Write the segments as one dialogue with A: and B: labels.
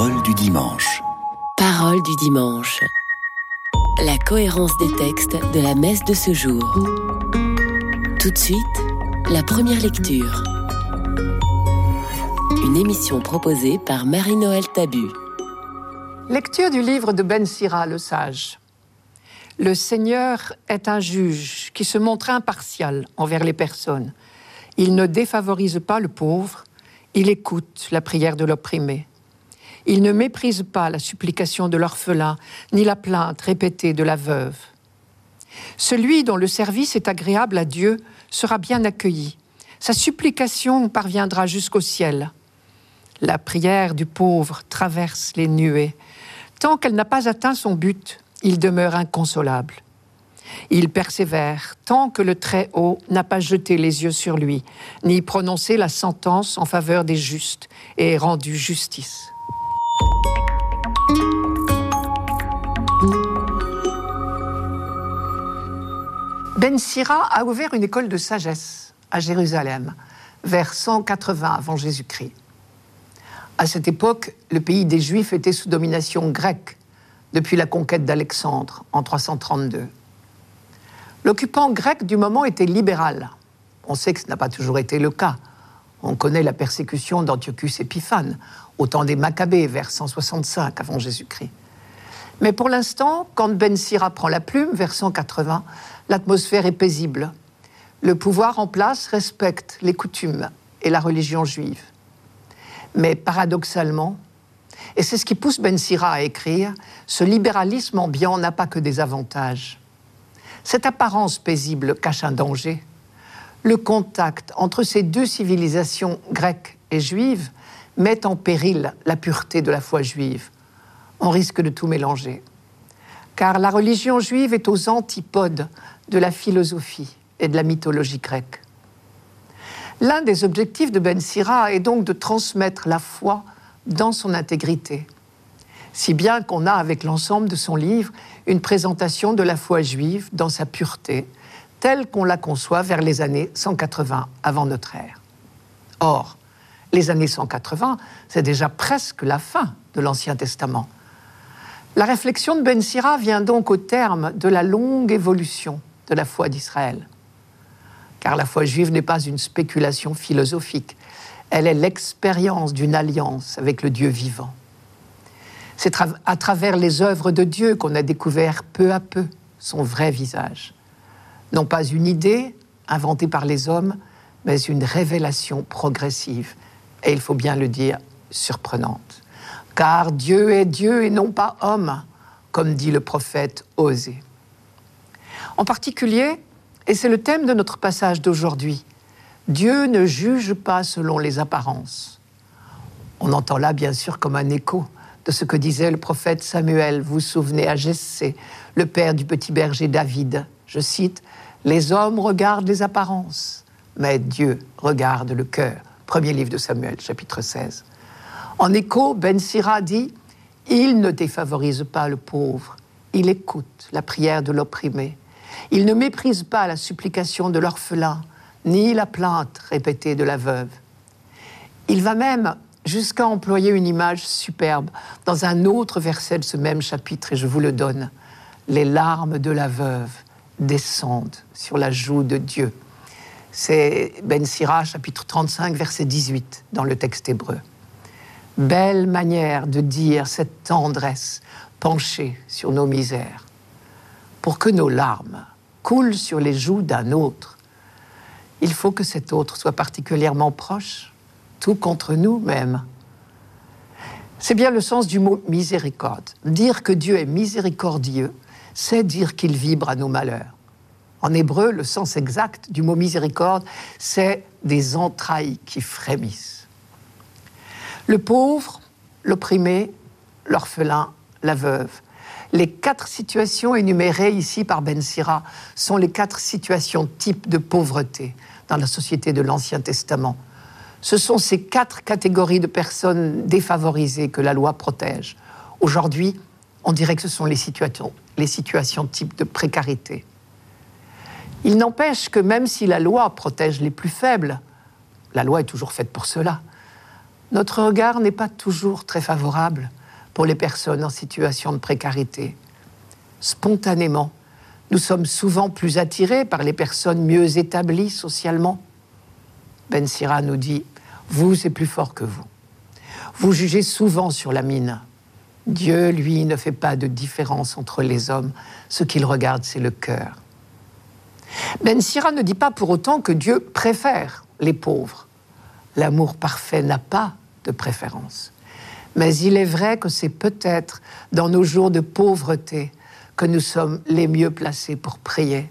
A: Parole du dimanche.
B: Parole du dimanche. La cohérence des textes de la messe de ce jour. Tout de suite, la première lecture. Une émission proposée par Marie-Noël Tabu.
C: Lecture du livre de Ben Sira, le sage. Le Seigneur est un juge qui se montre impartial envers les personnes. Il ne défavorise pas le pauvre, il écoute la prière de l'opprimé. Il ne méprise pas la supplication de l'orphelin, ni la plainte répétée de la veuve. Celui dont le service est agréable à Dieu sera bien accueilli. Sa supplication parviendra jusqu'au ciel. La prière du pauvre traverse les nuées. Tant qu'elle n'a pas atteint son but, il demeure inconsolable. Il persévère tant que le Très-Haut n'a pas jeté les yeux sur lui, ni prononcé la sentence en faveur des justes et rendu justice. Ben Sira a ouvert une école de sagesse à Jérusalem vers 180 avant Jésus-Christ. À cette époque, le pays des Juifs était sous domination grecque depuis la conquête d'Alexandre en 332. L'occupant grec du moment était libéral. On sait que ce n'a pas toujours été le cas. On connaît la persécution d'Antiochus Épiphane au temps des Maccabées vers 165 avant Jésus-Christ. Mais pour l'instant, quand Ben Sira prend la plume vers 180, l'atmosphère est paisible. Le pouvoir en place respecte les coutumes et la religion juive. Mais paradoxalement, et c'est ce qui pousse Ben Sira à écrire, ce libéralisme ambiant n'a pas que des avantages. Cette apparence paisible cache un danger. Le contact entre ces deux civilisations grecques et juives met en péril la pureté de la foi juive. On risque de tout mélanger. Car la religion juive est aux antipodes de la philosophie et de la mythologie grecque. L'un des objectifs de Ben Sira est donc de transmettre la foi dans son intégrité, si bien qu'on a avec l'ensemble de son livre une présentation de la foi juive dans sa pureté, telle qu'on la conçoit vers les années 180 avant notre ère. Or, les années 180, c'est déjà presque la fin de l'Ancien Testament. La réflexion de Ben Sira vient donc au terme de la longue évolution de la foi d'Israël. Car la foi juive n'est pas une spéculation philosophique, elle est l'expérience d'une alliance avec le Dieu vivant. C'est à travers les œuvres de Dieu qu'on a découvert peu à peu son vrai visage. Non pas une idée inventée par les hommes, mais une révélation progressive, et il faut bien le dire, surprenante. Car Dieu est Dieu et non pas homme, comme dit le prophète Osée. En particulier, et c'est le thème de notre passage d'aujourd'hui, Dieu ne juge pas selon les apparences. On entend là bien sûr comme un écho de ce que disait le prophète Samuel. Vous vous souvenez à Jessé, le père du petit berger David. Je cite Les hommes regardent les apparences, mais Dieu regarde le cœur. Premier livre de Samuel, chapitre 16. En écho, Ben Sira dit Il ne défavorise pas le pauvre, il écoute la prière de l'opprimé. Il ne méprise pas la supplication de l'orphelin, ni la plainte répétée de la veuve. Il va même jusqu'à employer une image superbe dans un autre verset de ce même chapitre, et je vous le donne. Les larmes de la veuve descendent sur la joue de Dieu. C'est Ben Sira, chapitre 35, verset 18, dans le texte hébreu. Belle manière de dire cette tendresse penchée sur nos misères. Pour que nos larmes coulent sur les joues d'un autre, il faut que cet autre soit particulièrement proche, tout contre nous-mêmes. C'est bien le sens du mot miséricorde. Dire que Dieu est miséricordieux, c'est dire qu'il vibre à nos malheurs. En hébreu, le sens exact du mot miséricorde, c'est des entrailles qui frémissent. Le pauvre, l'opprimé, l'orphelin, la veuve. Les quatre situations énumérées ici par Ben Sira sont les quatre situations types de pauvreté dans la société de l'Ancien Testament. Ce sont ces quatre catégories de personnes défavorisées que la loi protège. Aujourd'hui, on dirait que ce sont les situations, les situations type de précarité. Il n'empêche que même si la loi protège les plus faibles, la loi est toujours faite pour cela, notre regard n'est pas toujours très favorable pour les personnes en situation de précarité. Spontanément, nous sommes souvent plus attirés par les personnes mieux établies socialement. Ben Sira nous dit Vous, c'est plus fort que vous. Vous jugez souvent sur la mine. Dieu, lui, ne fait pas de différence entre les hommes. Ce qu'il regarde, c'est le cœur. Ben Sira ne dit pas pour autant que Dieu préfère les pauvres. L'amour parfait n'a pas de préférence. Mais il est vrai que c'est peut-être dans nos jours de pauvreté que nous sommes les mieux placés pour prier.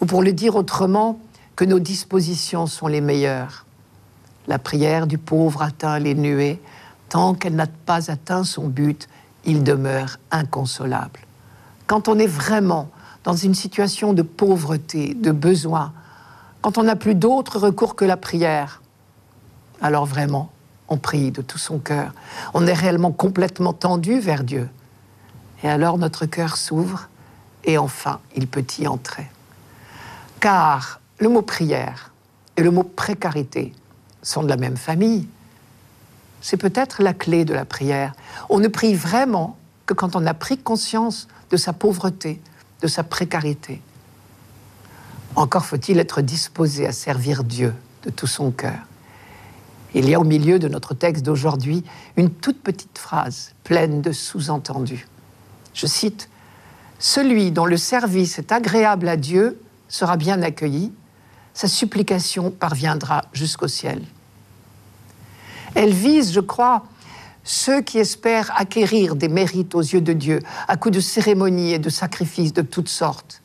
C: Ou pour le dire autrement, que nos dispositions sont les meilleures. La prière du pauvre atteint les nuées. Tant qu'elle n'a pas atteint son but, il demeure inconsolable. Quand on est vraiment dans une situation de pauvreté, de besoin, quand on n'a plus d'autre recours que la prière, alors vraiment, on prie de tout son cœur. On est réellement complètement tendu vers Dieu. Et alors notre cœur s'ouvre et enfin il peut y entrer. Car le mot prière et le mot précarité sont de la même famille. C'est peut-être la clé de la prière. On ne prie vraiment que quand on a pris conscience de sa pauvreté, de sa précarité. Encore faut-il être disposé à servir Dieu de tout son cœur. Il y a au milieu de notre texte d'aujourd'hui une toute petite phrase pleine de sous-entendus. Je cite, Celui dont le service est agréable à Dieu sera bien accueilli, sa supplication parviendra jusqu'au ciel. Elle vise, je crois, ceux qui espèrent acquérir des mérites aux yeux de Dieu à coup de cérémonies et de sacrifices de toutes sortes.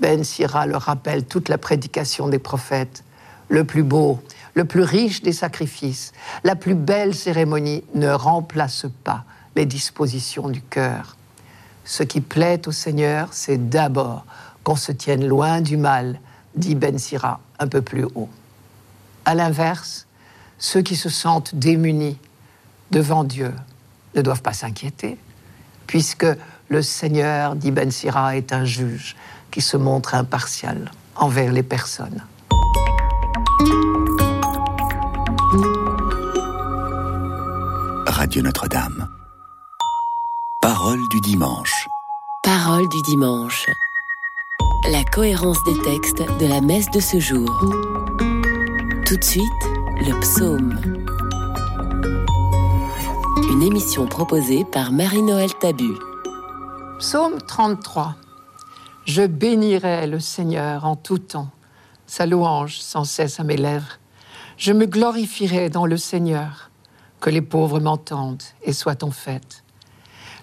C: Ben Sira leur rappelle toute la prédication des prophètes. Le plus beau, le plus riche des sacrifices, la plus belle cérémonie ne remplace pas les dispositions du cœur. Ce qui plaît au Seigneur, c'est d'abord qu'on se tienne loin du mal, dit Ben Sira un peu plus haut. À l'inverse, ceux qui se sentent démunis devant Dieu ne doivent pas s'inquiéter, puisque le Seigneur, dit Ben Sira, est un juge qui se montre impartial envers les personnes.
A: Radio Notre-Dame. Parole du dimanche.
B: Parole du dimanche. La cohérence des textes de la messe de ce jour. Tout de suite, le psaume. Une émission proposée par Marie-Noël Tabu.
C: Psaume 33. Je bénirai le Seigneur en tout temps, sa louange sans cesse à mes lèvres. Je me glorifierai dans le Seigneur que les pauvres m'entendent et soient en fête.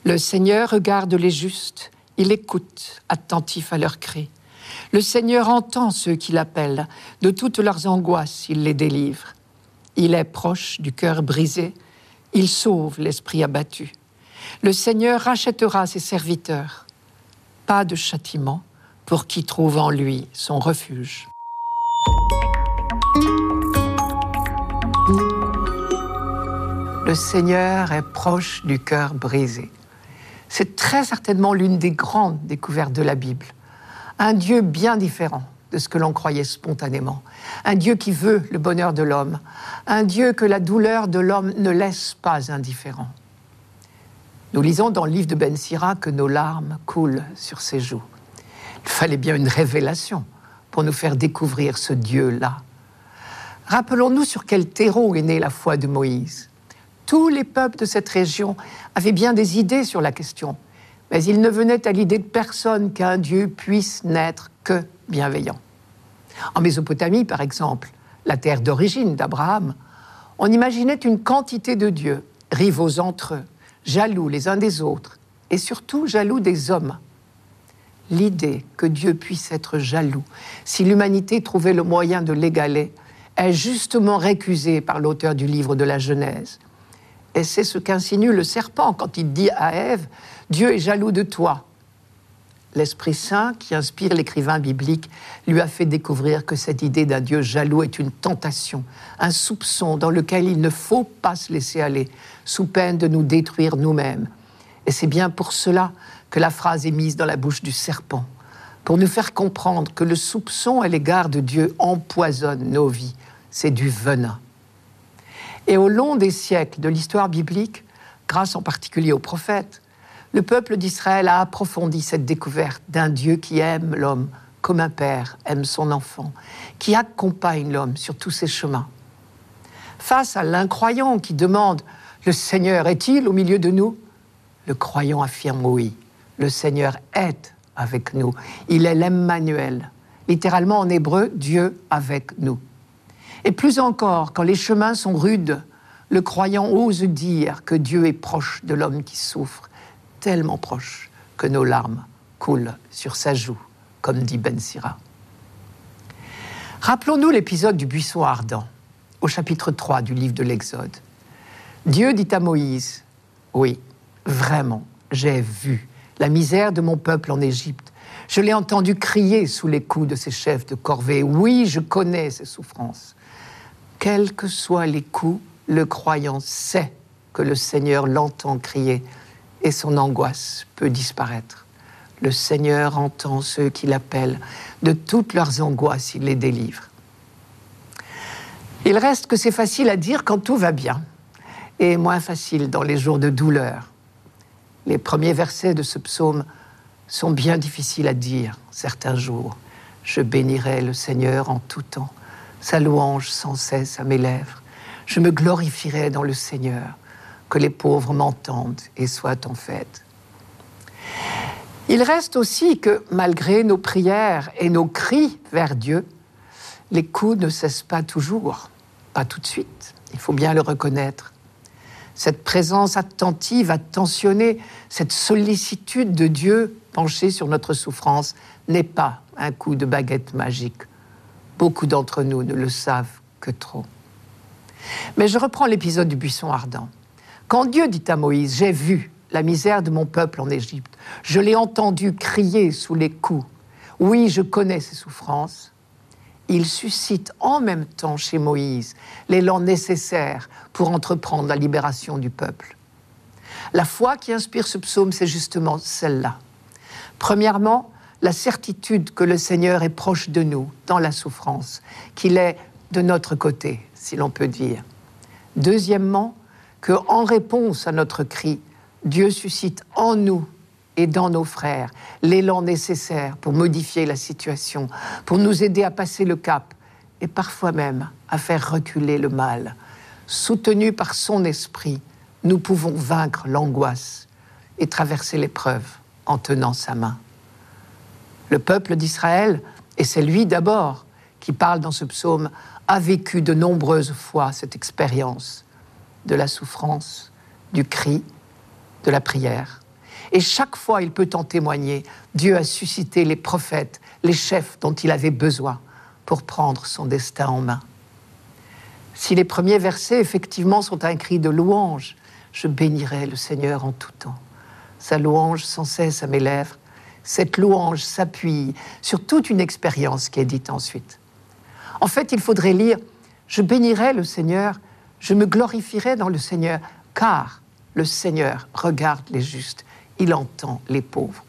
C: Le Seigneur regarde les justes, il écoute, attentif à leurs cris. Le Seigneur entend ceux qui l'appellent, de toutes leurs angoisses, il les délivre. Il est proche du cœur brisé, il sauve l'esprit abattu. Le Seigneur rachètera ses serviteurs. Pas de châtiment pour qui trouve en lui son refuge. Le Seigneur est proche du cœur brisé. C'est très certainement l'une des grandes découvertes de la Bible. Un Dieu bien différent de ce que l'on croyait spontanément. Un Dieu qui veut le bonheur de l'homme. Un Dieu que la douleur de l'homme ne laisse pas indifférent. Nous lisons dans le livre de Ben Sira que nos larmes coulent sur ses joues. Il fallait bien une révélation pour nous faire découvrir ce Dieu-là. Rappelons-nous sur quel terreau est née la foi de Moïse tous les peuples de cette région avaient bien des idées sur la question, mais il ne venait à l'idée de personne qu'un Dieu puisse n'être que bienveillant. En Mésopotamie, par exemple, la terre d'origine d'Abraham, on imaginait une quantité de dieux, rivaux entre eux, jaloux les uns des autres, et surtout jaloux des hommes. L'idée que Dieu puisse être jaloux, si l'humanité trouvait le moyen de l'égaler, est justement récusée par l'auteur du livre de la Genèse. Et c'est ce qu'insinue le serpent quand il dit à Ève, Dieu est jaloux de toi. L'Esprit Saint, qui inspire l'écrivain biblique, lui a fait découvrir que cette idée d'un Dieu jaloux est une tentation, un soupçon dans lequel il ne faut pas se laisser aller, sous peine de nous détruire nous-mêmes. Et c'est bien pour cela que la phrase est mise dans la bouche du serpent, pour nous faire comprendre que le soupçon à l'égard de Dieu empoisonne nos vies. C'est du venin. Et au long des siècles de l'histoire biblique, grâce en particulier aux prophètes, le peuple d'Israël a approfondi cette découverte d'un Dieu qui aime l'homme comme un père aime son enfant, qui accompagne l'homme sur tous ses chemins. Face à l'incroyant qui demande Le Seigneur est-il au milieu de nous? Le croyant affirme oui, le Seigneur est avec nous. Il est l'Emmanuel, littéralement en hébreu, Dieu avec nous. Et plus encore, quand les chemins sont rudes, le croyant ose dire que Dieu est proche de l'homme qui souffre, tellement proche que nos larmes coulent sur sa joue, comme dit Ben Sira. Rappelons-nous l'épisode du buisson ardent, au chapitre 3 du livre de l'Exode. Dieu dit à Moïse, oui, vraiment, j'ai vu la misère de mon peuple en Égypte. Je l'ai entendu crier sous les coups de ses chefs de corvée. Oui, je connais ses souffrances. Quels que soient les coups, le croyant sait que le Seigneur l'entend crier et son angoisse peut disparaître. Le Seigneur entend ceux qui l'appellent. De toutes leurs angoisses, il les délivre. Il reste que c'est facile à dire quand tout va bien et moins facile dans les jours de douleur. Les premiers versets de ce psaume sont bien difficiles à dire certains jours. Je bénirai le Seigneur en tout temps, sa louange sans cesse à mes lèvres. Je me glorifierai dans le Seigneur, que les pauvres m'entendent et soient en fête. Il reste aussi que malgré nos prières et nos cris vers Dieu, les coups ne cessent pas toujours, pas tout de suite, il faut bien le reconnaître. Cette présence attentive, attentionnée, cette sollicitude de Dieu penchée sur notre souffrance n'est pas un coup de baguette magique. Beaucoup d'entre nous ne le savent que trop. Mais je reprends l'épisode du buisson ardent. Quand Dieu dit à Moïse, j'ai vu la misère de mon peuple en Égypte, je l'ai entendu crier sous les coups, oui, je connais ses souffrances, il suscite en même temps chez Moïse l'élan nécessaire pour entreprendre la libération du peuple. La foi qui inspire ce psaume, c'est justement celle-là. Premièrement, la certitude que le Seigneur est proche de nous dans la souffrance, qu'il est de notre côté, si l'on peut dire. Deuxièmement, que en réponse à notre cri, Dieu suscite en nous et dans nos frères l'élan nécessaire pour modifier la situation, pour nous aider à passer le cap et parfois même à faire reculer le mal. Soutenus par son esprit, nous pouvons vaincre l'angoisse et traverser l'épreuve en tenant sa main. Le peuple d'Israël, et c'est lui d'abord qui parle dans ce psaume, a vécu de nombreuses fois cette expérience de la souffrance, du cri, de la prière. Et chaque fois, il peut en témoigner, Dieu a suscité les prophètes, les chefs dont il avait besoin pour prendre son destin en main. Si les premiers versets, effectivement, sont un cri de louange, je bénirai le Seigneur en tout temps. Sa louange sans cesse à mes lèvres. Cette louange s'appuie sur toute une expérience qui est dite ensuite. En fait, il faudrait lire Je bénirai le Seigneur, je me glorifierai dans le Seigneur, car le Seigneur regarde les justes, il entend les pauvres.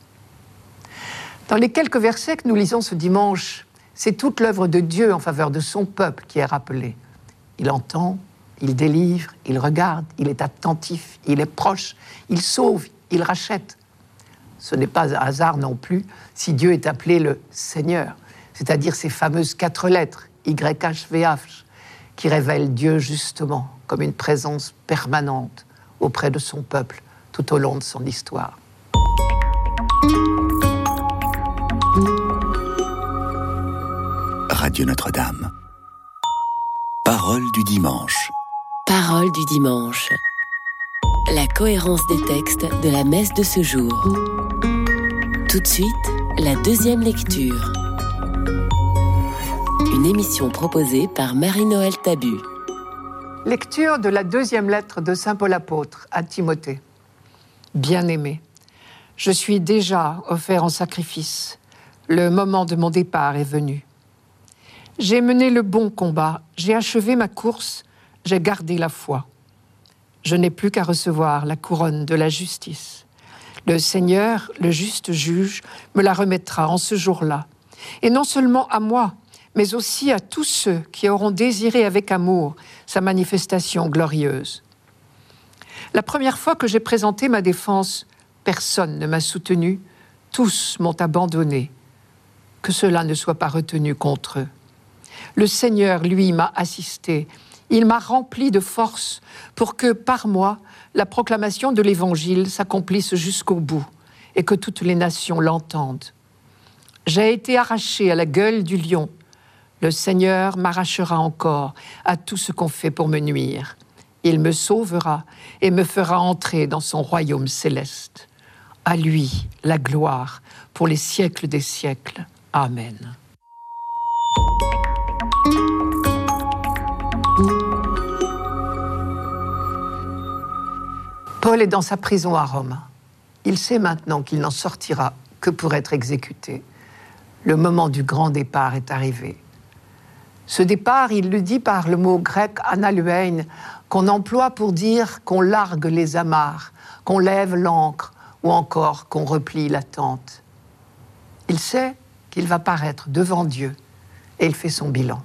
C: Dans les quelques versets que nous lisons ce dimanche, c'est toute l'œuvre de Dieu en faveur de son peuple qui est rappelée. Il entend, il délivre, il regarde, il est attentif, il est proche, il sauve, il rachète. Ce n'est pas un hasard non plus si Dieu est appelé le Seigneur, c'est-à-dire ces fameuses quatre lettres, YHVH, qui révèlent Dieu justement comme une présence permanente auprès de son peuple tout au long de son histoire.
A: Radio Notre-Dame. Parole du dimanche.
B: Parole du dimanche. La cohérence des textes de la messe de ce jour. Tout de suite, la deuxième lecture. Une émission proposée par Marie-Noël Tabu.
C: Lecture de la deuxième lettre de Saint Paul apôtre à Timothée. Bien-aimé, je suis déjà offert en sacrifice. Le moment de mon départ est venu. J'ai mené le bon combat, j'ai achevé ma course, j'ai gardé la foi. Je n'ai plus qu'à recevoir la couronne de la justice. Le Seigneur, le juste juge, me la remettra en ce jour-là. Et non seulement à moi, mais aussi à tous ceux qui auront désiré avec amour sa manifestation glorieuse. La première fois que j'ai présenté ma défense, personne ne m'a soutenu, tous m'ont abandonné. Que cela ne soit pas retenu contre eux. Le Seigneur, lui, m'a assisté. Il m'a rempli de force pour que, par moi, la proclamation de l'Évangile s'accomplisse jusqu'au bout et que toutes les nations l'entendent. J'ai été arraché à la gueule du lion. Le Seigneur m'arrachera encore à tout ce qu'on fait pour me nuire. Il me sauvera et me fera entrer dans son royaume céleste. À lui la gloire pour les siècles des siècles. Amen. Paul est dans sa prison à Rome. Il sait maintenant qu'il n'en sortira que pour être exécuté. Le moment du grand départ est arrivé. Ce départ, il le dit par le mot grec analuein, qu'on emploie pour dire qu'on largue les amarres, qu'on lève l'ancre ou encore qu'on replie la tente. Il sait qu'il va paraître devant Dieu et il fait son bilan.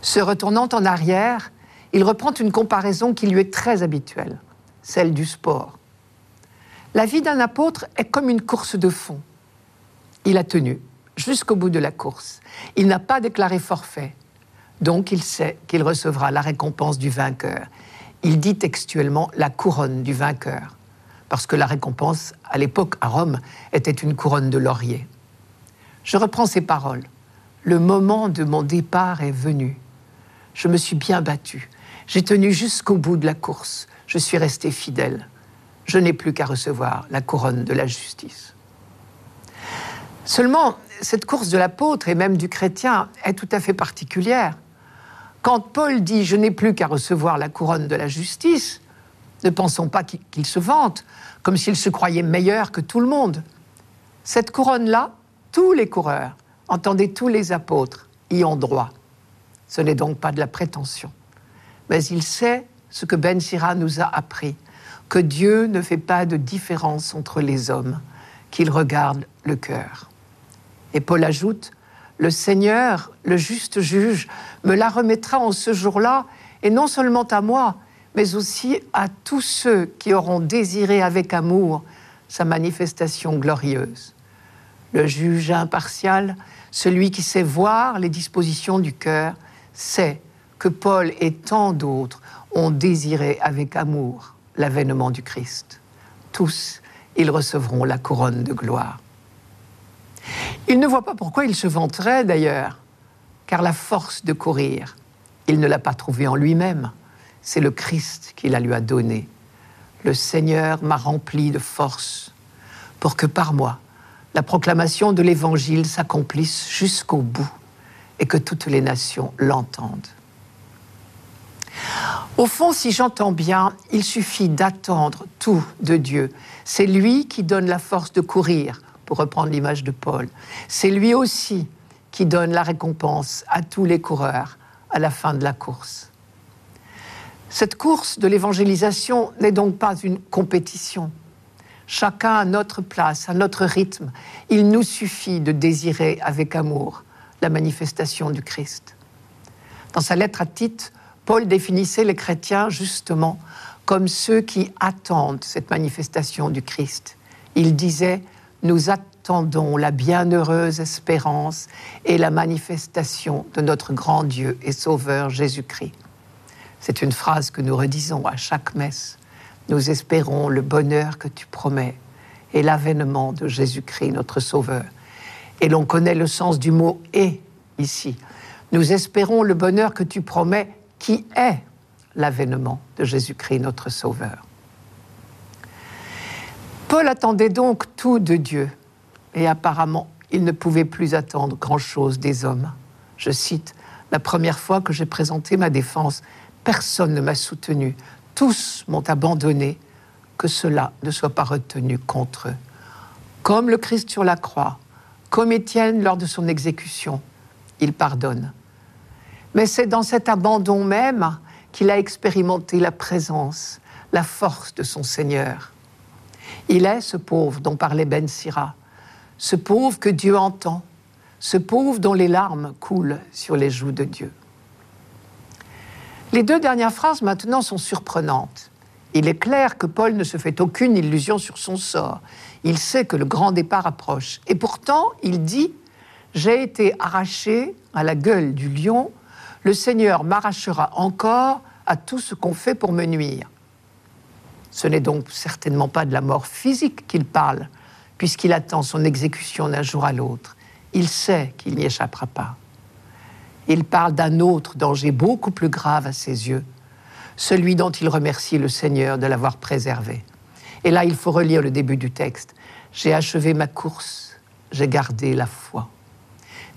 C: Se retournant en arrière, il reprend une comparaison qui lui est très habituelle, celle du sport. La vie d'un apôtre est comme une course de fond. Il a tenu jusqu'au bout de la course. Il n'a pas déclaré forfait. Donc il sait qu'il recevra la récompense du vainqueur. Il dit textuellement la couronne du vainqueur, parce que la récompense, à l'époque à Rome, était une couronne de laurier. Je reprends ces paroles. Le moment de mon départ est venu. Je me suis bien battu. J'ai tenu jusqu'au bout de la course. Je suis resté fidèle je n'ai plus qu'à recevoir la couronne de la justice. Seulement, cette course de l'apôtre et même du chrétien est tout à fait particulière. Quand Paul dit Je n'ai plus qu'à recevoir la couronne de la justice, ne pensons pas qu'il se vante, comme s'il se croyait meilleur que tout le monde. Cette couronne-là, tous les coureurs, entendez tous les apôtres, y ont droit. Ce n'est donc pas de la prétention. Mais il sait ce que Ben Sira nous a appris que Dieu ne fait pas de différence entre les hommes, qu'il regarde le cœur. Et Paul ajoute, le Seigneur, le juste juge, me la remettra en ce jour-là, et non seulement à moi, mais aussi à tous ceux qui auront désiré avec amour sa manifestation glorieuse. Le juge impartial, celui qui sait voir les dispositions du cœur, sait que Paul et tant d'autres ont désiré avec amour l'avènement du Christ. Tous, ils recevront la couronne de gloire. Il ne voit pas pourquoi il se vanterait d'ailleurs, car la force de courir, il ne l'a pas trouvée en lui-même, c'est le Christ qui la lui a donnée. Le Seigneur m'a rempli de force pour que par moi, la proclamation de l'Évangile s'accomplisse jusqu'au bout et que toutes les nations l'entendent. Au fond, si j'entends bien, il suffit d'attendre tout de Dieu. C'est lui qui donne la force de courir, pour reprendre l'image de Paul. C'est lui aussi qui donne la récompense à tous les coureurs à la fin de la course. Cette course de l'évangélisation n'est donc pas une compétition. Chacun à notre place, à notre rythme. Il nous suffit de désirer avec amour la manifestation du Christ. Dans sa lettre à Tite, Paul définissait les chrétiens justement comme ceux qui attendent cette manifestation du Christ. Il disait, nous attendons la bienheureuse espérance et la manifestation de notre grand Dieu et Sauveur Jésus-Christ. C'est une phrase que nous redisons à chaque messe. Nous espérons le bonheur que tu promets et l'avènement de Jésus-Christ, notre Sauveur. Et l'on connaît le sens du mot et ici. Nous espérons le bonheur que tu promets qui est l'avènement de Jésus-Christ, notre Sauveur. Paul attendait donc tout de Dieu, et apparemment, il ne pouvait plus attendre grand-chose des hommes. Je cite, La première fois que j'ai présenté ma défense, personne ne m'a soutenu, tous m'ont abandonné, que cela ne soit pas retenu contre eux. Comme le Christ sur la croix, comme Étienne lors de son exécution, il pardonne mais c'est dans cet abandon même qu'il a expérimenté la présence, la force de son Seigneur. Il est ce pauvre dont parlait Ben Sira, ce pauvre que Dieu entend, ce pauvre dont les larmes coulent sur les joues de Dieu. Les deux dernières phrases maintenant sont surprenantes. Il est clair que Paul ne se fait aucune illusion sur son sort. Il sait que le grand départ approche. Et pourtant, il dit, J'ai été arraché à la gueule du lion, le Seigneur m'arrachera encore à tout ce qu'on fait pour me nuire. Ce n'est donc certainement pas de la mort physique qu'il parle, puisqu'il attend son exécution d'un jour à l'autre. Il sait qu'il n'y échappera pas. Il parle d'un autre danger beaucoup plus grave à ses yeux, celui dont il remercie le Seigneur de l'avoir préservé. Et là, il faut relire le début du texte. J'ai achevé ma course, j'ai gardé la foi.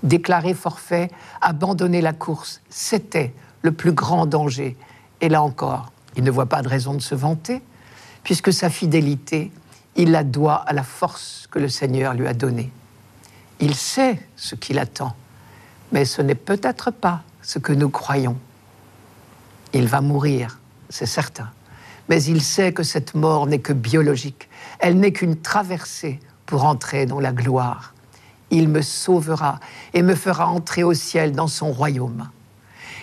C: Déclarer forfait, abandonner la course, c'était le plus grand danger. Et là encore, il ne voit pas de raison de se vanter, puisque sa fidélité, il la doit à la force que le Seigneur lui a donnée. Il sait ce qu'il attend, mais ce n'est peut-être pas ce que nous croyons. Il va mourir, c'est certain, mais il sait que cette mort n'est que biologique, elle n'est qu'une traversée pour entrer dans la gloire. Il me sauvera et me fera entrer au ciel dans son royaume.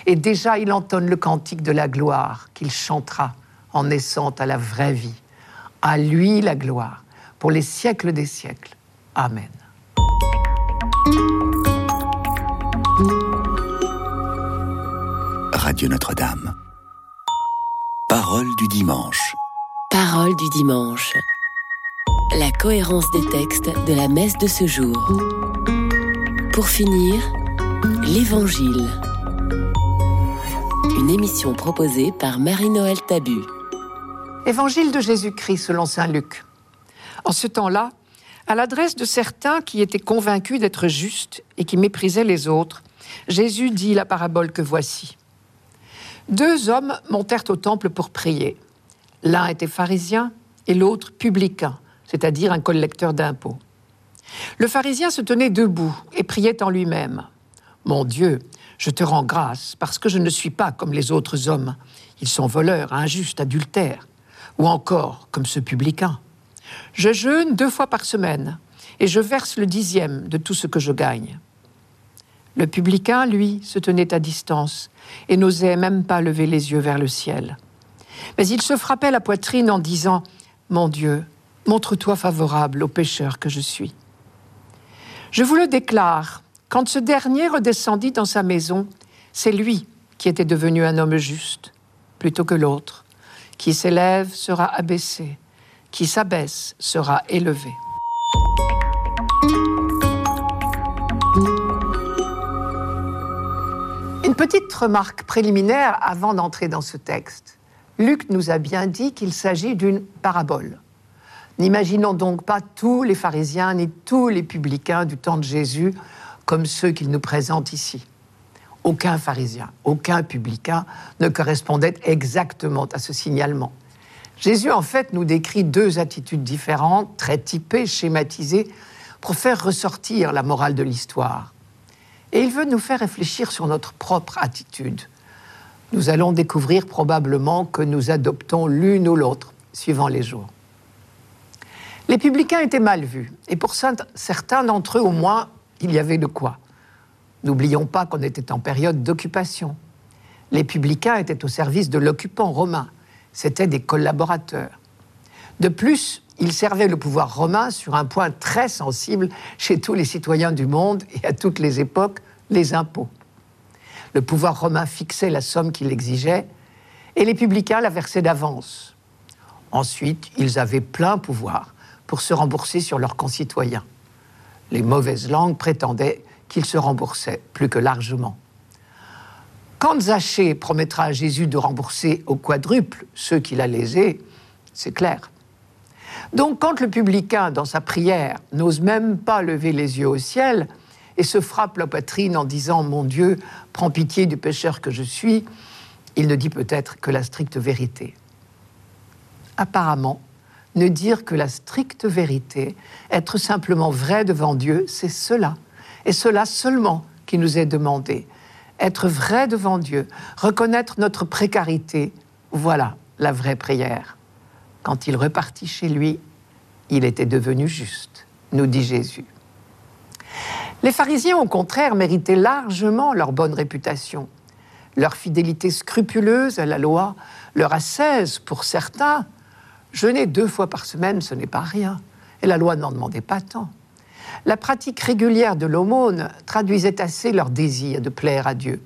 C: Et déjà il entonne le cantique de la gloire qu'il chantera en naissant à la vraie vie. À lui la gloire, pour les siècles des siècles. Amen.
A: Radio Notre-Dame. Parole du dimanche.
B: Parole du dimanche. La cohérence des textes de la messe de ce jour. Pour finir, l'Évangile. Une émission proposée par Marie-Noël Tabu.
C: Évangile de Jésus-Christ selon Saint Luc. En ce temps-là, à l'adresse de certains qui étaient convaincus d'être justes et qui méprisaient les autres, Jésus dit la parabole que voici. Deux hommes montèrent au temple pour prier. L'un était pharisien et l'autre publicain, c'est-à-dire un collecteur d'impôts. Le pharisien se tenait debout et priait en lui-même. Mon Dieu, je te rends grâce parce que je ne suis pas comme les autres hommes. Ils sont voleurs, injustes, adultères ou encore comme ce publicain. Je jeûne deux fois par semaine et je verse le dixième de tout ce que je gagne. Le publicain, lui, se tenait à distance et n'osait même pas lever les yeux vers le ciel. Mais il se frappait la poitrine en disant Mon Dieu, montre-toi favorable au pécheur que je suis. Je vous le déclare, quand ce dernier redescendit dans sa maison, c'est lui qui était devenu un homme juste, plutôt que l'autre. Qui s'élève sera abaissé, qui s'abaisse sera élevé. Une petite remarque préliminaire avant d'entrer dans ce texte. Luc nous a bien dit qu'il s'agit d'une parabole. N'imaginons donc pas tous les pharisiens ni tous les publicains du temps de Jésus comme ceux qu'il nous présente ici aucun pharisien, aucun publicain ne correspondait exactement à ce signalement. Jésus, en fait, nous décrit deux attitudes différentes, très typées, schématisées, pour faire ressortir la morale de l'histoire. Et il veut nous faire réfléchir sur notre propre attitude. Nous allons découvrir probablement que nous adoptons l'une ou l'autre, suivant les jours. Les publicains étaient mal vus, et pour certains d'entre eux au moins, il y avait de quoi. N'oublions pas qu'on était en période d'occupation. Les publicains étaient au service de l'occupant romain. C'étaient des collaborateurs. De plus, ils servaient le pouvoir romain sur un point très sensible chez tous les citoyens du monde et à toutes les époques, les impôts. Le pouvoir romain fixait la somme qu'il exigeait et les publicains la versaient d'avance. Ensuite, ils avaient plein pouvoir pour se rembourser sur leurs concitoyens. Les mauvaises langues prétendaient qu'il se remboursait plus que largement. Quand Zachée promettra à Jésus de rembourser au quadruple ceux qu'il a lésés, c'est clair. Donc quand le publicain, dans sa prière, n'ose même pas lever les yeux au ciel et se frappe la poitrine en disant ⁇ Mon Dieu, prends pitié du pécheur que je suis ⁇ il ne dit peut-être que la stricte vérité. Apparemment, ne dire que la stricte vérité, être simplement vrai devant Dieu, c'est cela et cela seulement qui nous est demandé. Être vrai devant Dieu, reconnaître notre précarité, voilà la vraie prière. Quand il repartit chez lui, il était devenu juste, nous dit Jésus. Les pharisiens, au contraire, méritaient largement leur bonne réputation. Leur fidélité scrupuleuse à la loi leur assaise, pour certains, jeûner deux fois par semaine, ce n'est pas rien. Et la loi n'en demandait pas tant. La pratique régulière de l'aumône traduisait assez leur désir de plaire à Dieu.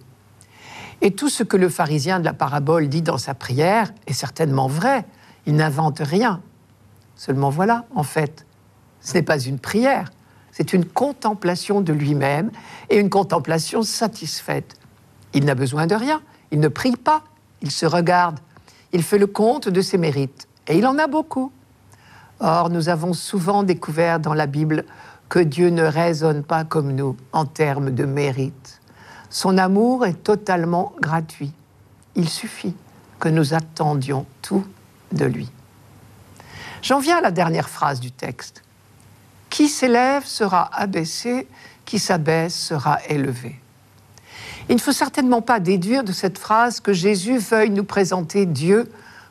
C: Et tout ce que le pharisien de la parabole dit dans sa prière est certainement vrai. Il n'invente rien. Seulement voilà, en fait, ce n'est pas une prière, c'est une contemplation de lui-même et une contemplation satisfaite. Il n'a besoin de rien, il ne prie pas, il se regarde, il fait le compte de ses mérites, et il en a beaucoup. Or, nous avons souvent découvert dans la Bible que Dieu ne raisonne pas comme nous en termes de mérite. Son amour est totalement gratuit. Il suffit que nous attendions tout de lui. J'en viens à la dernière phrase du texte. Qui s'élève sera abaissé, qui s'abaisse sera élevé. Il ne faut certainement pas déduire de cette phrase que Jésus veuille nous présenter Dieu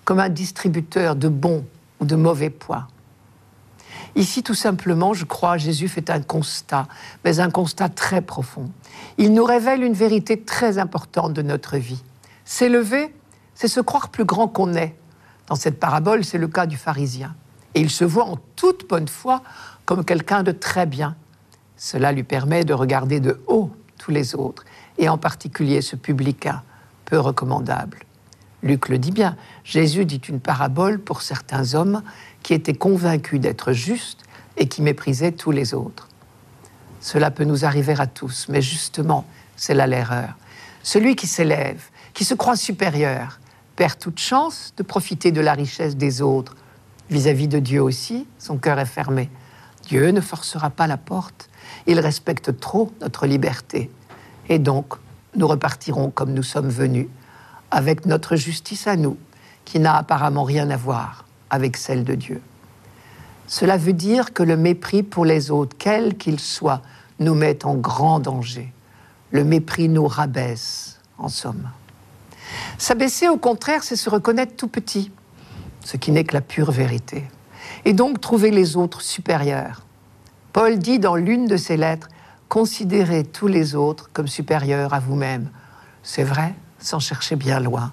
C: comme un distributeur de bons ou de mauvais poids. Ici, tout simplement, je crois, Jésus fait un constat, mais un constat très profond. Il nous révèle une vérité très importante de notre vie. S'élever, c'est se croire plus grand qu'on est. Dans cette parabole, c'est le cas du pharisien. Et il se voit en toute bonne foi comme quelqu'un de très bien. Cela lui permet de regarder de haut tous les autres, et en particulier ce publicain peu recommandable. Luc le dit bien, Jésus dit une parabole pour certains hommes qui étaient convaincus d'être justes et qui méprisaient tous les autres. Cela peut nous arriver à tous, mais justement, c'est là l'erreur. Celui qui s'élève, qui se croit supérieur, perd toute chance de profiter de la richesse des autres. Vis-à-vis -vis de Dieu aussi, son cœur est fermé. Dieu ne forcera pas la porte. Il respecte trop notre liberté. Et donc, nous repartirons comme nous sommes venus, avec notre justice à nous, qui n'a apparemment rien à voir avec celle de Dieu. Cela veut dire que le mépris pour les autres, quel qu'il soit, nous met en grand danger. Le mépris nous rabaisse, en somme. S'abaisser, au contraire, c'est se reconnaître tout petit, ce qui n'est que la pure vérité et donc trouver les autres supérieurs. Paul dit dans l'une de ses lettres, Considérez tous les autres comme supérieurs à vous-même. C'est vrai, sans chercher bien loin.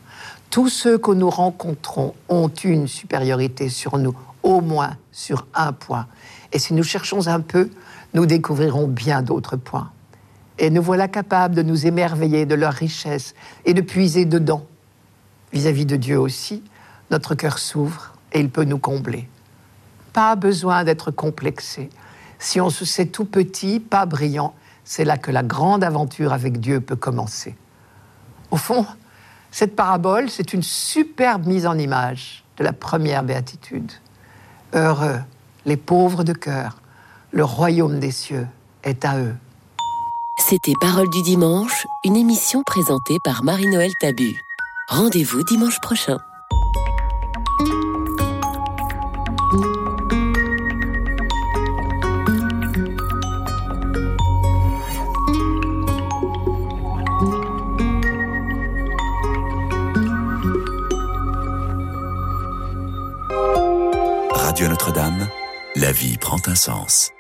C: Tous ceux que nous rencontrons ont une supériorité sur nous, au moins sur un point. Et si nous cherchons un peu, nous découvrirons bien d'autres points. Et nous voilà capables de nous émerveiller de leur richesse et de puiser dedans. Vis-à-vis -vis de Dieu aussi, notre cœur s'ouvre et il peut nous combler pas besoin d'être complexé. Si on se sait tout petit, pas brillant, c'est là que la grande aventure avec Dieu peut commencer. Au fond, cette parabole, c'est une superbe mise en image de la première béatitude. Heureux les pauvres de cœur, le royaume des cieux est à eux.
B: C'était Parole du dimanche, une émission présentée par Marie-Noël Tabu. Rendez-vous dimanche prochain.
A: La vie prend un sens.